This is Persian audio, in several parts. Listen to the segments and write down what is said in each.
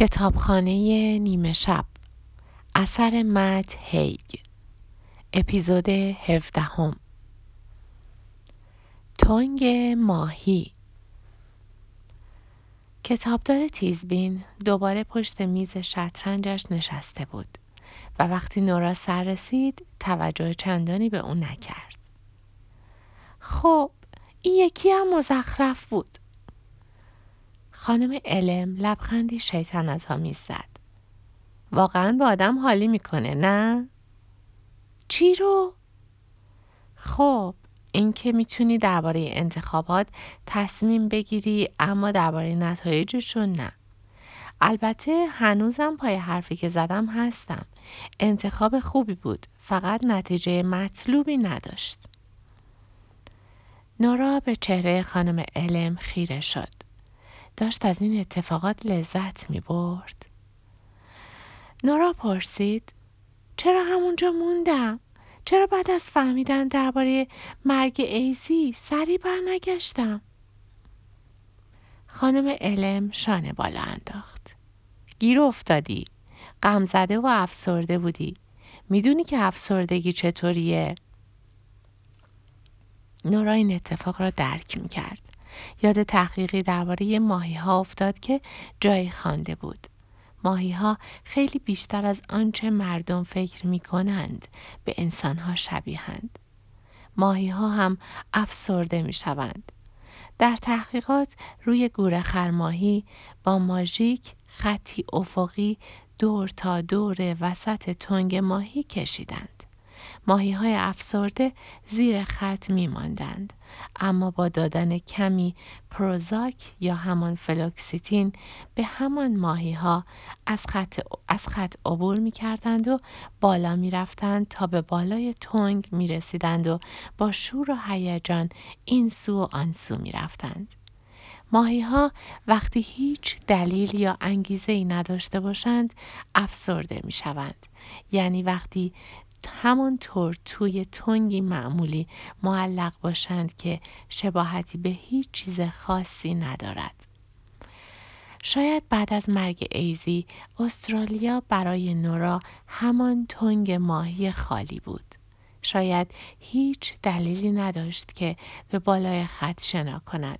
کتابخانه نیمه شب اثر مت هیگ اپیزود هفدهم تنگ ماهی کتابدار تیزبین دوباره پشت میز شطرنجش نشسته بود و وقتی نورا سر رسید توجه چندانی به اون نکرد. خب این یکی هم مزخرف بود. خانم علم لبخندی شیطنت آمیز زد. واقعا با آدم حالی می‌کنه نه؟ چی رو؟ خب اینکه می‌تونی درباره انتخابات تصمیم بگیری اما درباره نتایجشون نه. البته هنوزم پای حرفی که زدم هستم. انتخاب خوبی بود. فقط نتیجه مطلوبی نداشت. نورا به چهره خانم علم خیره شد. داشت از این اتفاقات لذت می برد. نورا پرسید چرا همونجا موندم؟ چرا بعد از فهمیدن درباره مرگ ایزی سری برنگشتم؟ خانم علم شانه بالا انداخت. گیر افتادی. غم زده و افسرده بودی. می‌دونی که افسردگی چطوریه؟ نورا این اتفاق را درک می کرد. یاد تحقیقی درباره ماهی ها افتاد که جای خوانده بود. ماهی ها خیلی بیشتر از آنچه مردم فکر می کنند به انسان ها شبیهند. ماهی ها هم افسرده می شوند. در تحقیقات روی گوره خرماهی با ماژیک خطی افقی دور تا دور وسط تنگ ماهی کشیدند. ماهی های افسرده زیر خط می ماندند. اما با دادن کمی پروزاک یا همان فلوکستین به همان ماهی ها از خط, از خط عبور می کردند و بالا می رفتند تا به بالای تنگ می رسیدند و با شور و هیجان این سو و آن سو می رفتند. ماهی ها وقتی هیچ دلیل یا انگیزه ای نداشته باشند افسرده می شوند. یعنی وقتی همانطور توی تنگی معمولی معلق باشند که شباهتی به هیچ چیز خاصی ندارد. شاید بعد از مرگ ایزی استرالیا برای نورا همان تنگ ماهی خالی بود. شاید هیچ دلیلی نداشت که به بالای خط شنا کند.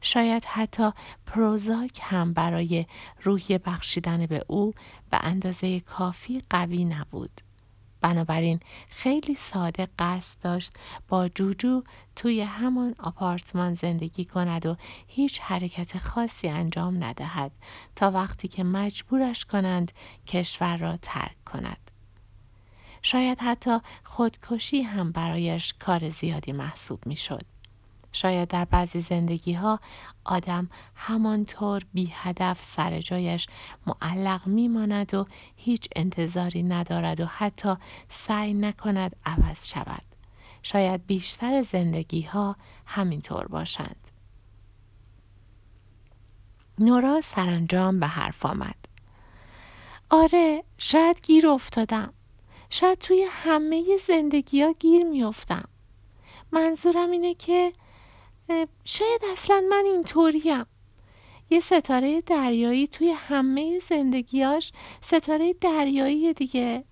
شاید حتی پروزاک هم برای روحی بخشیدن به او به اندازه کافی قوی نبود. بنابراین خیلی ساده قصد داشت با جوجو توی همان آپارتمان زندگی کند و هیچ حرکت خاصی انجام ندهد تا وقتی که مجبورش کنند کشور را ترک کند. شاید حتی خودکشی هم برایش کار زیادی محسوب می شد. شاید در بعضی زندگی ها آدم همانطور بی هدف سر جایش معلق میماند و هیچ انتظاری ندارد و حتی سعی نکند عوض شود. شاید بیشتر زندگی ها همینطور باشند. نورا سرانجام به حرف آمد. آره شاید گیر افتادم. شاید توی همه زندگی ها گیر میافتم. منظورم اینه که شاید اصلا من اینطوریم. یه ستاره دریایی توی همه زندگیاش ستاره دریایی دیگه.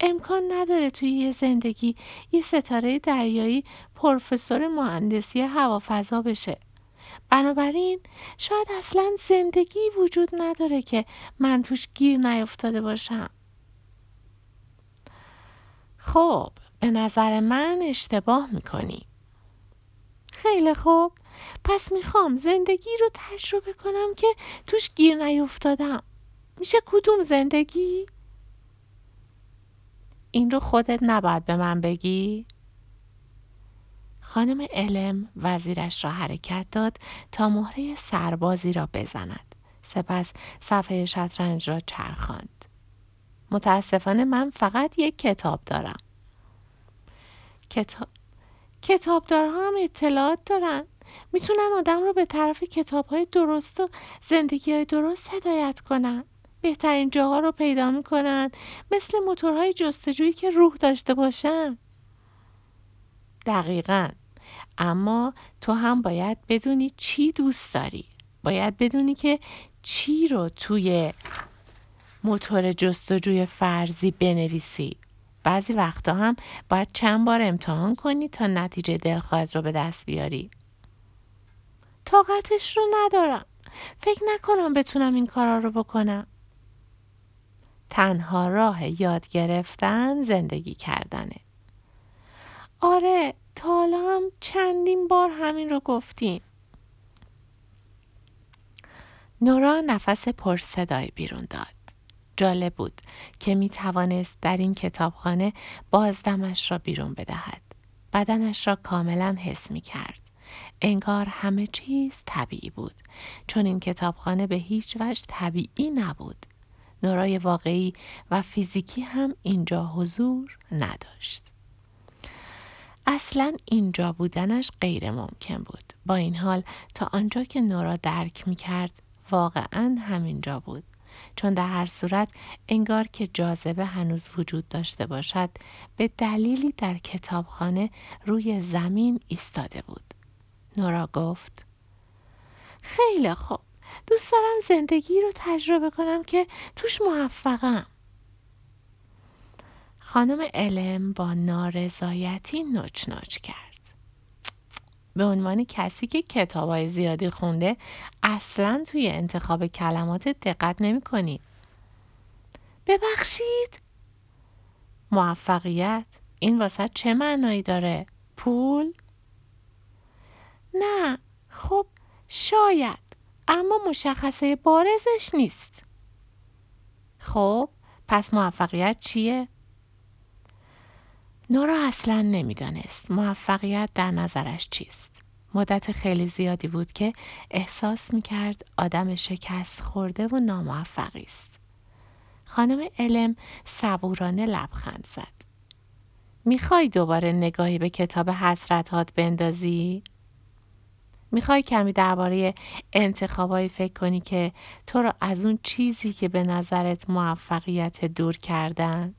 امکان نداره توی یه زندگی یه ستاره دریایی پروفسور مهندسی هوافضا بشه. بنابراین شاید اصلا زندگی وجود نداره که من توش گیر نیفتاده باشم. خب به نظر من اشتباه می‌کنی. خیلی خوب پس می‌خوام زندگی رو تجربه کنم که توش گیر نیفتادم میشه کدوم زندگی؟ این رو خودت نباید به من بگی؟ خانم علم وزیرش را حرکت داد تا مهره سربازی را بزند. سپس صفحه شطرنج را چرخاند. متاسفانه من فقط یک کتاب دارم. کتاب کتابدارها هم اطلاعات دارن. می‌تونن آدم رو به طرف کتاب های درست و زندگی های درست هدایت کنن. بهترین جاها رو پیدا می‌کنن. مثل موتورهای جستجویی که روح داشته باشن. دقیقا. اما تو هم باید بدونی چی دوست داری. باید بدونی که چی رو توی موتور جستجوی فرضی بنویسی. بعضی وقتا هم باید چند بار امتحان کنی تا نتیجه دلخواهت رو به دست بیاری. طاقتش رو ندارم. فکر نکنم بتونم این کارا رو بکنم. تنها راه یاد گرفتن زندگی کردنه. آره تا حالا هم چندین بار همین رو گفتیم. نورا نفس پرصدایی بیرون داد. جالب بود که می توانست در این کتابخانه بازدمش را بیرون بدهد. بدنش را کاملا حس می کرد. انگار همه چیز طبیعی بود چون این کتابخانه به هیچ وجه طبیعی نبود. نورای واقعی و فیزیکی هم اینجا حضور نداشت. اصلا اینجا بودنش غیر ممکن بود. با این حال تا آنجا که نورا درک می کرد واقعا همینجا بود. چون در هر صورت انگار که جاذبه هنوز وجود داشته باشد به دلیلی در کتابخانه روی زمین ایستاده بود. نورا گفت خیلی خوب دوست دارم زندگی رو تجربه کنم که توش موفقم. خانم علم با نارضایتی نوچ نوچ کرد. به عنوان کسی که کتاب های زیادی خونده اصلا توی انتخاب کلمات دقت نمی کنی. ببخشید موفقیت این واسه چه معنایی داره؟ پول؟ نه خب شاید اما مشخصه بارزش نیست خب پس موفقیت چیه؟ نورا اصلا نمی‌دانست موفقیت در نظرش چیست. مدت خیلی زیادی بود که احساس می کرد آدم شکست خورده و ناموفقی است. خانم علم صبورانه لبخند زد. می‌خوای دوباره نگاهی به کتاب حسرتات بندازی؟ می‌خوای کمی درباره انتخابایی فکر کنی که تو رو از اون چیزی که به نظرت موفقیت دور کردن؟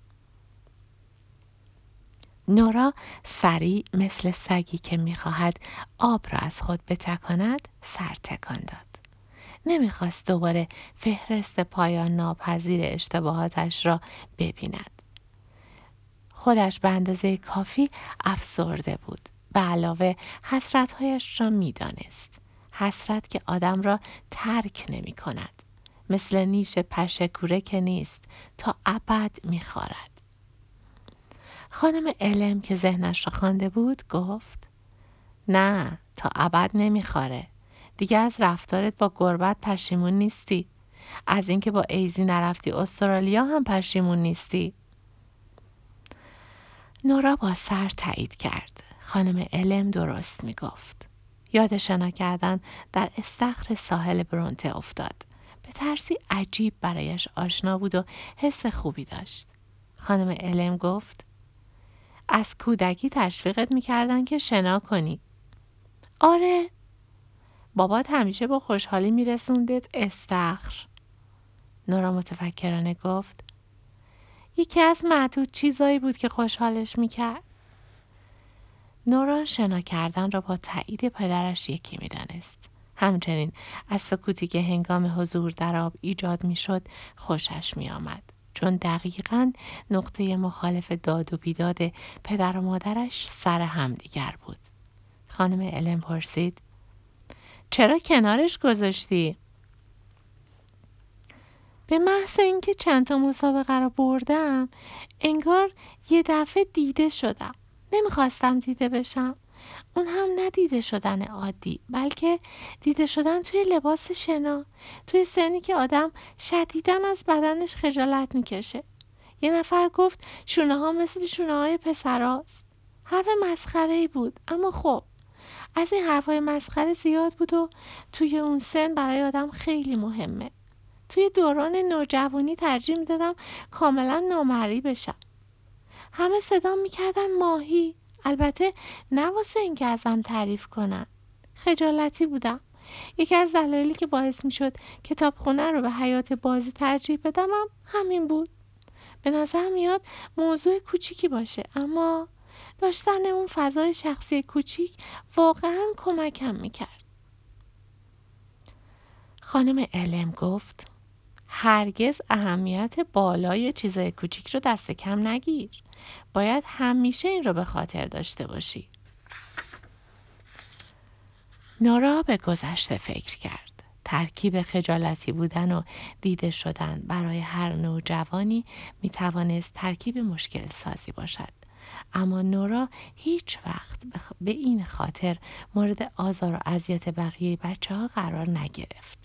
نورا سریع مثل سگی که می‌خواهد آب را از خود بتکاند سر تکان داد. نمی‌خواست دوباره فهرست پایان ناپذیر اشتباهاتش را ببیند. خودش به اندازه کافی افسرده بود. به علاوه حسرتهایش را می‌دانست. حسرت که آدم را ترک نمی کند. مثل نیش پشکوره که نیست تا ابد میخوارد. خانم علم که ذهنش را خوانده بود گفت نه تا ابد نمیخواره دیگه از رفتارت با گربت پشیمون نیستی. از اینکه با ایزی نرفتی استرالیا هم پشیمون نیستی. نورا با سر تایید کرد. خانم علم درست می‌گفت. یاد شنا کردن در استخر ساحل برونته افتاد. به ترسی عجیب برایش آشنا بود و حس خوبی داشت. خانم علم گفت از کودکی تشویقت می‌کردن که شنا کنی. آره. بابات همیشه با خوشحالی میرسوندت استخر. نورا متفکرانه گفت. یکی از معدود چیزایی بود که خوشحالش می‌کرد. نورا شنا کردن را با تایید پدرش یکی می‌دانست. همچنین از سکوتی که هنگام حضور در آب ایجاد می‌شد خوشش میآمد. چون دقیقا نقطه مخالف داد و بیداد پدر و مادرش سر همدیگر بود. خانم علم پرسید چرا کنارش گذاشتی؟ به محض اینکه چند تا مسابقه رو بردم انگار یه دفعه دیده شدم. نمی‌خواستم دیده بشم. اون هم ندیده شدن عادی بلکه دیده شدن توی لباس شنا توی سنی که آدم شدیدن از بدنش خجالت می‌کشه. یه نفر گفت شونه ها مثل شونه های پسراست. حرف مسخره ای بود اما خب. از این حرفای مسخره زیاد بود و توی اون سن برای آدم خیلی مهمه. توی دوران نوجوانی ترجیح می‌دادم کاملا نامری بشم. همه صدا می‌کردن ماهی. البته نه واسه اینکه ازم تعریف کنن. خجالتی بودم. یکی از دلایلی که باعث می شد کتابخونه رو به حیات بازی ترجیح بدم هم همین بود. به نظر میاد موضوع کوچیکی باشه اما داشتن اون فضای شخصی کوچیک واقعا کمکم می‌کرد. خانم علم گفت هرگز اهمیت بالای چیزای کوچیک رو دست کم نگیر. باید همیشه این رو به خاطر داشته باشی نورا به گذشته فکر کرد ترکیب خجالتی بودن و دیده شدن برای هر نوجوانی می توانست ترکیب مشکل سازی باشد اما نورا هیچ وقت به این خاطر مورد آزار و اذیت بقیه بچه ها قرار نگرفت.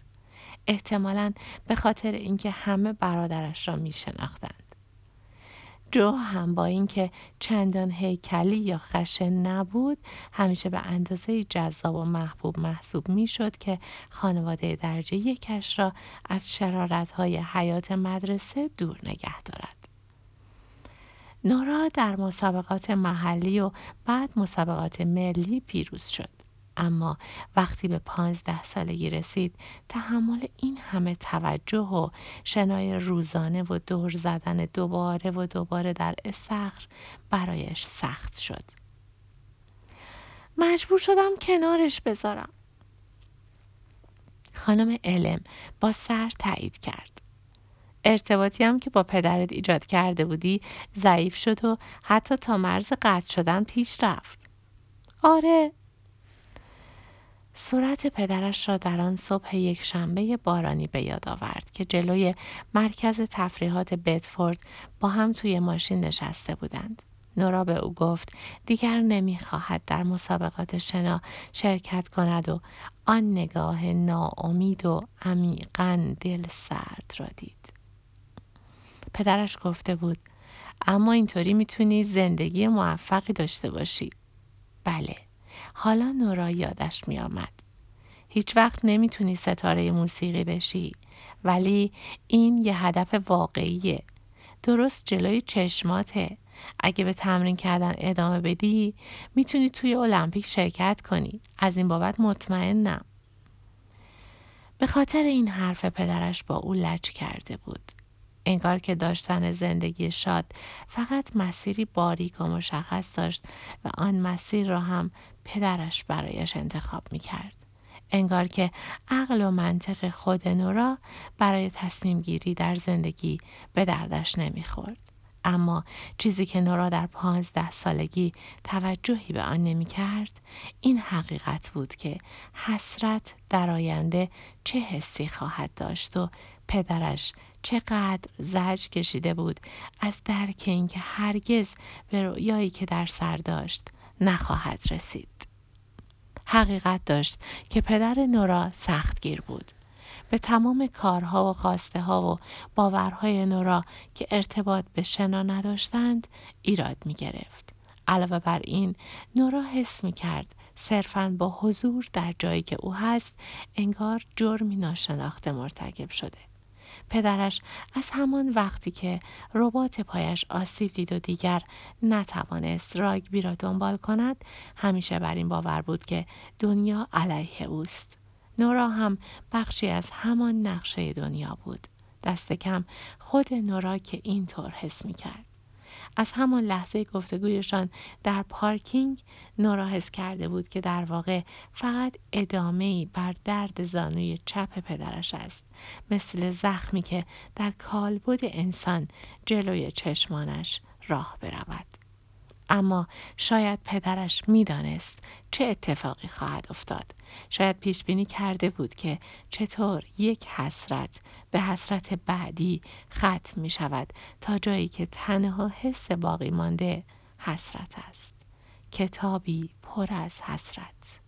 احتمالا به خاطر اینکه همه برادرش را می شناختند. جو هم با اینکه چندان هیکلی یا خشن نبود همیشه به اندازه جذاب و محبوب محسوب می شد که خانواده درجه یکش را از شرارت های حیات مدرسه دور نگه دارد. نورا در مسابقات محلی و بعد مسابقات ملی پیروز شد. اما وقتی به پانزده سالگی رسید تحمل این همه توجه و شنای روزانه و دور زدن دوباره و دوباره در استخر برایش سخت شد. مجبور شدم کنارش بذارم. خانم علم با سر تایید کرد. ارتباطی هم که با پدرت ایجاد کرده بودی ضعیف شد و حتی تا مرز قطع شدن پیش رفت. آره صورت پدرش را در آن صبح یک شنبه بارانی به یاد آورد که جلوی مرکز تفریحات بدفورد با هم توی ماشین نشسته بودند. نورا به او گفت دیگر نمی‌خواهد در مسابقات شنا شرکت کند و آن نگاه ناامید و عمیقا دل سرد را دید. پدرش گفته بود اما اینطوری می‌تونی زندگی موفقی داشته باشی. بله. حالا نورا یادش می آمد. هیچ وقت نمی‌تونی ستاره موسیقی بشی ولی این یه هدف واقعیه. درست جلوی چشماته. اگه به تمرین کردن ادامه بدی می‌تونی توی المپیک شرکت کنی. از این بابت مطمئنم. به خاطر این حرف پدرش با او لج کرده بود. انگار که داشتن زندگی شاد فقط مسیری باریک و مشخص داشت و آن مسیر را هم پدرش برایش انتخاب می کرد. انگار که عقل و منطق خود نورا برای تصمیم گیری در زندگی به دردش نمی‌خورد. اما چیزی که نورا در پانزده سالگی توجهی به آن نمی کرد این حقیقت بود که حسرت در آینده چه حسی خواهد داشت و پدرش چقدر زج کشیده بود از درک اینکه هرگز به رویایی که در سر داشت نخواهد رسید. حقیقت داشت که پدر نورا سختگیر بود. به تمام کارها و خواسته ها و باورهای نورا که ارتباط به شنا نداشتند ایراد می گرفت. علاوه بر این نورا حس می کرد صرفا با حضور در جایی که او هست انگار جرمی ناشناخته مرتکب شده. پدرش از همان وقتی که ربات پایش آسیب دید و دیگر نتوانست راگبی را دنبال کند همیشه بر این باور بود که دنیا علیه اوست. نورا هم بخشی از همان نقشه دنیا بود. دست کم خود نورا که اینطور حس می کرد از همان لحظه گفتگویشان در پارکینگ نوراحس کرده بود که در واقع فقط ادامه بر درد زانوی چپ پدرش است. مثل زخمی که در کالبد انسان جلوی چشمانش راه برود. اما شاید پدرش می‌دانست چه اتفاقی خواهد افتاد. شاید پیش بینی کرده بود که چطور یک حسرت به حسرت بعدی ختم می شود تا جایی که تنها حس باقی مانده حسرت است. کتابی پر از حسرت.